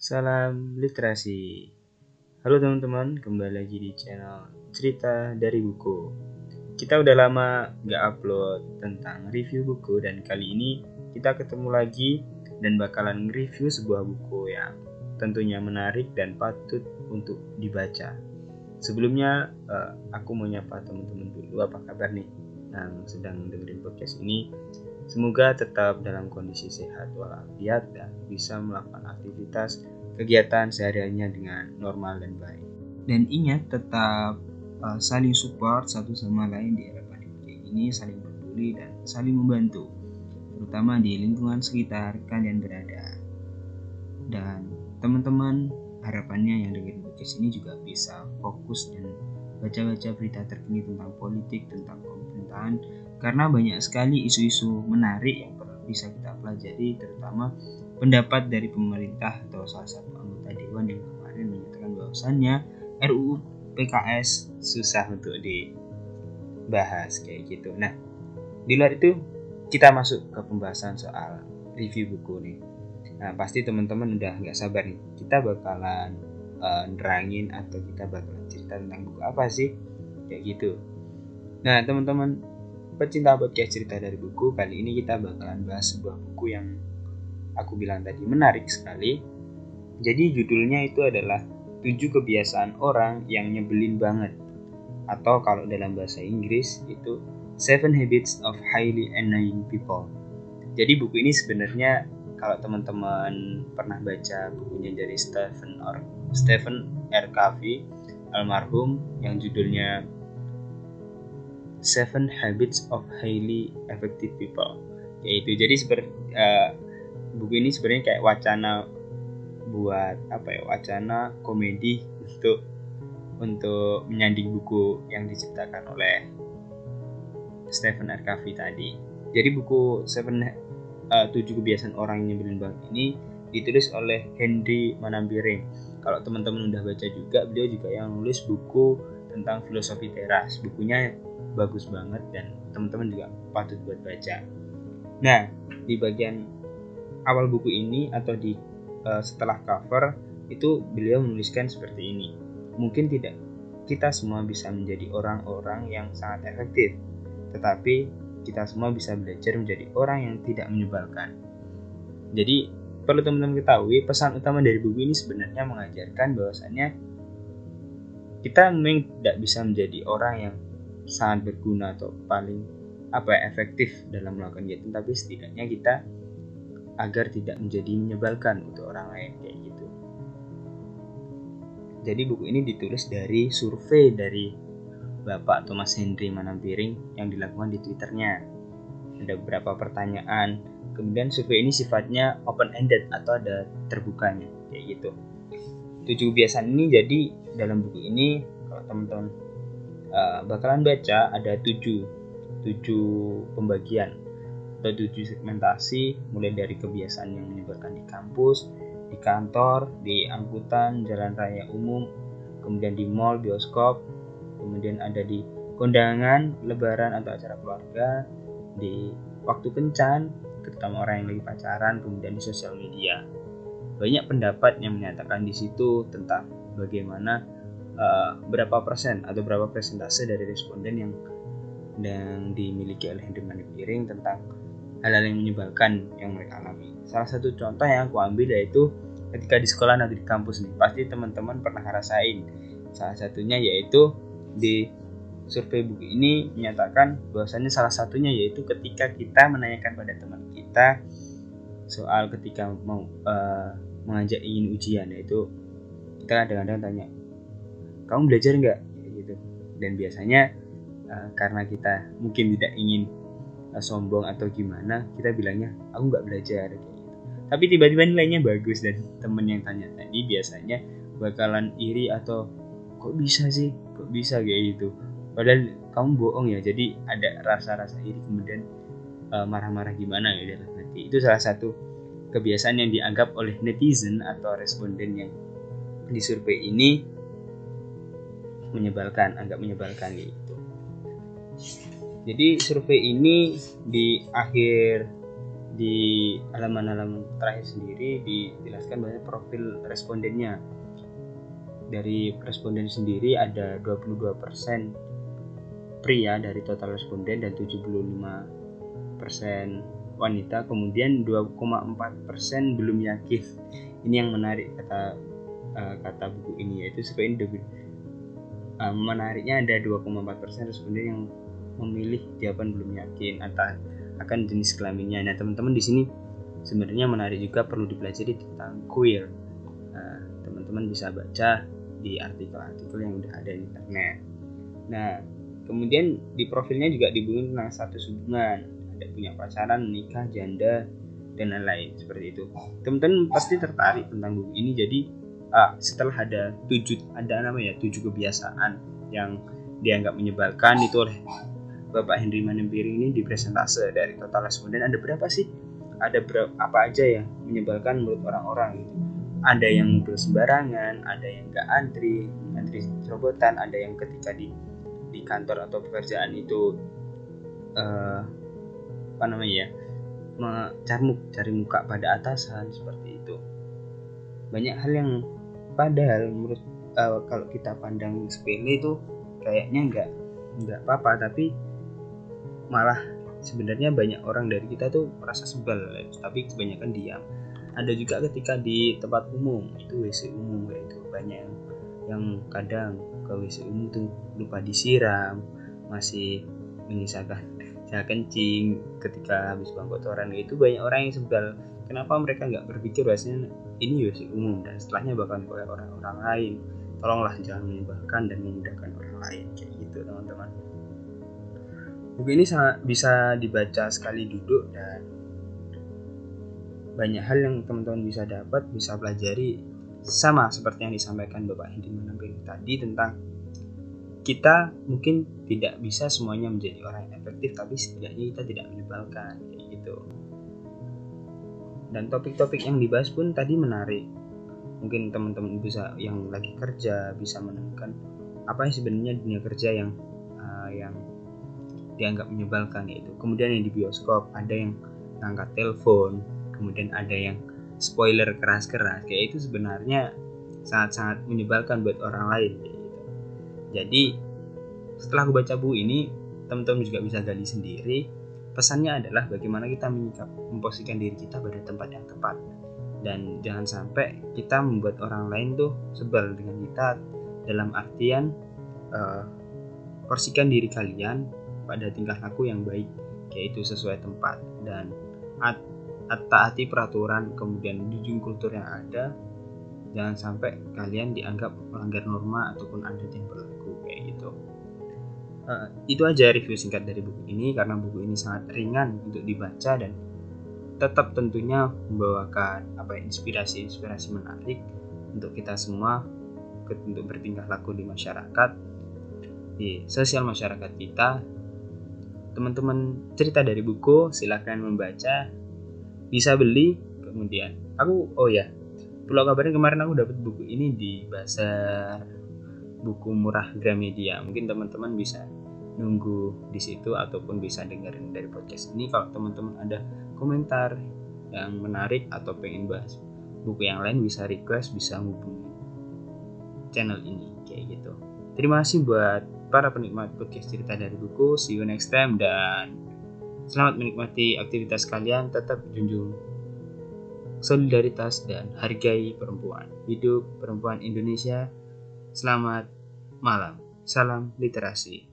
Salam literasi. Halo teman-teman, kembali lagi di channel Cerita dari Buku. Kita udah lama gak upload tentang review buku dan kali ini kita ketemu lagi dan bakalan review sebuah buku yang tentunya menarik dan patut untuk dibaca. Sebelumnya uh, aku mau nyapa teman-teman dulu apa kabar nih yang sedang dengerin podcast ini. Semoga tetap dalam kondisi sehat walafiat dan bisa melakukan aktivitas kegiatan sehari-harinya dengan normal dan baik. Dan ingat tetap uh, saling support satu sama lain di era pandemi ini, saling peduli dan saling membantu, terutama di lingkungan sekitar kalian berada. Dan teman-teman harapannya yang dengerin podcast ini juga bisa fokus dan baca-baca berita terkini tentang politik, tentang pemerintahan, karena banyak sekali isu-isu menarik yang bisa kita pelajari terutama pendapat dari pemerintah atau salah satu anggota dewan yang kemarin menyatakan bahwasannya RUU PKS susah untuk dibahas kayak gitu. Nah, di luar itu kita masuk ke pembahasan soal review buku nih. Nah, pasti teman-teman udah nggak sabar nih. Kita bakalan uh, nerangin atau kita bakalan cerita tentang buku apa sih? Kayak gitu. Nah, teman-teman pecinta podcast cerita dari buku, kali ini kita bakalan bahas sebuah buku yang aku bilang tadi menarik sekali. Jadi judulnya itu adalah 7 kebiasaan orang yang nyebelin banget. Atau kalau dalam bahasa Inggris itu Seven Habits of Highly Annoying People. Jadi buku ini sebenarnya kalau teman-teman pernah baca bukunya dari Stephen or Stephen R. Covey almarhum yang judulnya Seven Habits of Highly Effective People yaitu jadi seperti uh, buku ini sebenarnya kayak wacana buat apa ya wacana komedi untuk untuk menyanding buku yang diciptakan oleh Stephen R. Covey tadi. Jadi buku Seven uh, tujuh kebiasaan orang yang nyebelin banget ini ditulis oleh Henry Manambiring. Kalau teman-teman udah baca juga, beliau juga yang nulis buku tentang filosofi teras. Bukunya bagus banget dan teman-teman juga patut buat baca. Nah, di bagian awal buku ini atau di uh, setelah cover itu beliau menuliskan seperti ini. Mungkin tidak kita semua bisa menjadi orang-orang yang sangat efektif, tetapi kita semua bisa belajar menjadi orang yang tidak menyebalkan. Jadi, perlu teman-teman ketahui, pesan utama dari buku ini sebenarnya mengajarkan bahwasannya kita memang tidak bisa menjadi orang yang sangat berguna atau paling apa ya, efektif dalam melakukan kegiatan tapi setidaknya kita agar tidak menjadi menyebalkan untuk orang lain kayak gitu. Jadi buku ini ditulis dari survei dari Bapak Thomas Henry Manampiring yang dilakukan di twitternya. Ada beberapa pertanyaan kemudian survei ini sifatnya open ended atau ada terbukanya kayak gitu. Tujuh kebiasaan ini jadi dalam buku ini kalau teman-teman uh, bakalan baca ada tujuh tujuh pembagian. Atau tujuh segmentasi mulai dari kebiasaan yang menyebarkan di kampus, di kantor, di angkutan, jalan raya umum, kemudian di mall, bioskop, kemudian ada di kondangan, lebaran atau acara keluarga, di waktu kencan, terutama orang yang lagi pacaran, kemudian di sosial media. Banyak pendapat yang menyatakan di situ tentang bagaimana uh, berapa persen atau berapa persentase dari responden yang yang dimiliki oleh Henry Manipiring tentang hal-hal yang menyebalkan yang mereka alami. Salah satu contoh yang aku ambil yaitu ketika di sekolah atau di kampus nih, pasti teman-teman pernah ngerasain. Salah satunya yaitu di survei buku ini menyatakan bahwasannya salah satunya yaitu ketika kita menanyakan pada teman kita soal ketika mau uh, mengajak ingin ujian yaitu kita kadang-kadang tanya kamu belajar nggak? Gitu. Dan biasanya uh, karena kita mungkin tidak ingin uh, sombong atau gimana kita bilangnya aku nggak belajar gitu. Tapi tiba-tiba nilainya bagus dan temen yang tanya tadi biasanya bakalan iri atau kok bisa sih? Kok bisa? kayak gitu. Padahal kamu bohong ya jadi ada rasa-rasa iri kemudian marah-marah gimana ya dalam hati. Itu salah satu kebiasaan yang dianggap oleh netizen atau responden yang di survei ini menyebalkan agak menyebalkan gitu. Jadi survei ini di akhir di halaman-halaman terakhir sendiri dijelaskan banyak profil respondennya. Dari responden sendiri ada 22% pria dari total responden dan 75% wanita kemudian 2,4% belum yakin. Ini yang menarik kata uh, kata buku ini yaitu sebenarnya uh, menariknya ada 2,4% responden yang memilih jawaban belum yakin atau akan jenis kelaminnya. Nah teman-teman di sini sebenarnya menarik juga perlu dipelajari tentang queer. Nah, teman-teman bisa baca di artikel-artikel yang udah ada di internet. Nah, kemudian di profilnya juga dibungin tentang satu hubungan, ada punya pacaran, menikah, janda, dan lain-lain seperti itu. Teman-teman pasti tertarik tentang buku ini, jadi ah, setelah ada tujuh ada namanya tujuh kebiasaan yang dianggap menyebalkan itu oleh Bapak Henry Manembiri ini di presentase dari total responden ada berapa sih? Ada berapa apa aja yang menyebalkan menurut orang-orang gitu ada yang mobil sembarangan ada yang nggak antri antri robotan ada yang ketika di di kantor atau pekerjaan itu uh, apa namanya ya mencari cari muka pada atasan seperti itu. Banyak hal yang padahal menurut uh, kalau kita pandang sepele itu kayaknya nggak nggak apa-apa tapi malah sebenarnya banyak orang dari kita tuh merasa sebel tapi kebanyakan diam. Ada juga ketika di tempat umum itu WC umum kayak itu banyak yang, yang kadang ke WC umum tuh lupa disiram masih menyisakan saya kencing ketika habis buang kotoran itu banyak orang yang sebel kenapa mereka nggak berpikir bahasanya ini WC umum dan setelahnya bakal oleh orang-orang lain. Tolonglah jangan menyebalkan dan memudahkan orang lain kayak gitu teman-teman. Buku ini sangat bisa dibaca sekali duduk dan banyak hal yang teman-teman bisa dapat, bisa pelajari sama seperti yang disampaikan Bapak Hendy Manampil tadi tentang kita mungkin tidak bisa semuanya menjadi orang yang efektif tapi setidaknya kita tidak menyebalkan kayak gitu dan topik-topik yang dibahas pun tadi menarik mungkin teman-teman bisa yang lagi kerja bisa menemukan apa yang sebenarnya dunia kerja yang uh, yang dianggap menyebalkan yaitu kemudian yang di bioskop ada yang ngangkat telepon kemudian ada yang spoiler keras-keras kayak itu sebenarnya sangat-sangat menyebalkan buat orang lain. Jadi setelah aku baca buku ini teman-teman juga bisa gali sendiri. Pesannya adalah bagaimana kita menyikap memposisikan diri kita pada tempat yang tepat. Dan jangan sampai kita membuat orang lain tuh sebel dengan kita dalam artian uh, porsikan diri kalian pada tingkah laku yang baik yaitu sesuai tempat. Dan taati peraturan kemudian jujur kultur yang ada jangan sampai kalian dianggap melanggar norma ataupun adat yang berlaku kayak gitu. Uh, itu aja review singkat dari buku ini karena buku ini sangat ringan untuk dibaca dan tetap tentunya membawakan apa ya, inspirasi-inspirasi menarik untuk kita semua untuk bertingkah laku di masyarakat di sosial masyarakat kita. Teman-teman cerita dari buku silahkan membaca. Bisa beli kemudian. Aku oh ya pulau kabarin kemarin aku dapat buku ini di bahasa buku murah Gramedia. Mungkin teman-teman bisa nunggu di situ ataupun bisa dengerin dari podcast ini. Kalau teman-teman ada komentar yang menarik atau pengen bahas buku yang lain bisa request bisa hubungi channel ini. Kayak gitu. Terima kasih buat para penikmat podcast cerita dari buku. See you next time dan Selamat menikmati aktivitas kalian, tetap junjung solidaritas dan hargai perempuan. Hidup perempuan Indonesia. Selamat malam. Salam literasi.